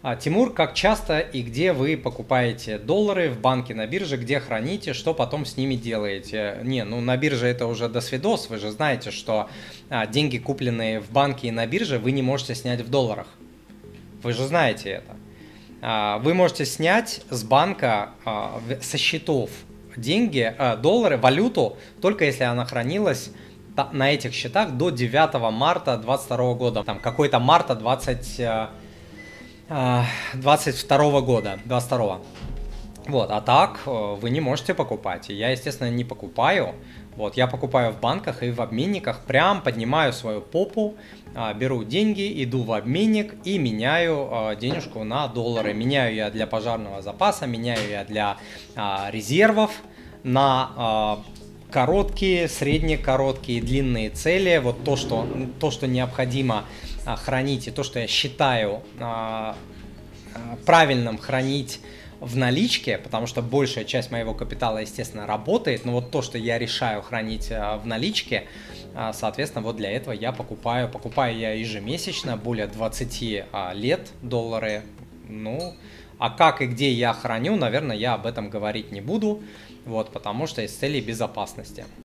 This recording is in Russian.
А, Тимур, как часто и где вы покупаете доллары в банке на бирже, где храните, что потом с ними делаете? Не, ну на бирже это уже до свидос, вы же знаете, что а, деньги, купленные в банке и на бирже, вы не можете снять в долларах. Вы же знаете это. А, вы можете снять с банка, со счетов деньги, доллары, валюту, только если она хранилась на этих счетах до 9 марта 2022 года. Там какой-то марта 20, а, а, 22 года, 22 вот, а так э, вы не можете покупать. И я, естественно, не покупаю. Вот, я покупаю в банках и в обменниках, прям поднимаю свою попу, а, беру деньги, иду в обменник и меняю а, денежку на доллары. Меняю я для пожарного запаса, меняю я для а, резервов на а, короткие, средние, короткие, длинные цели. Вот то, что, то, что необходимо а, хранить и то, что я считаю а, а, правильным хранить в наличке, потому что большая часть моего капитала, естественно, работает, но вот то, что я решаю хранить в наличке, соответственно, вот для этого я покупаю, покупаю я ежемесячно более 20 а, лет доллары, ну, а как и где я храню, наверное, я об этом говорить не буду, вот, потому что из целей безопасности.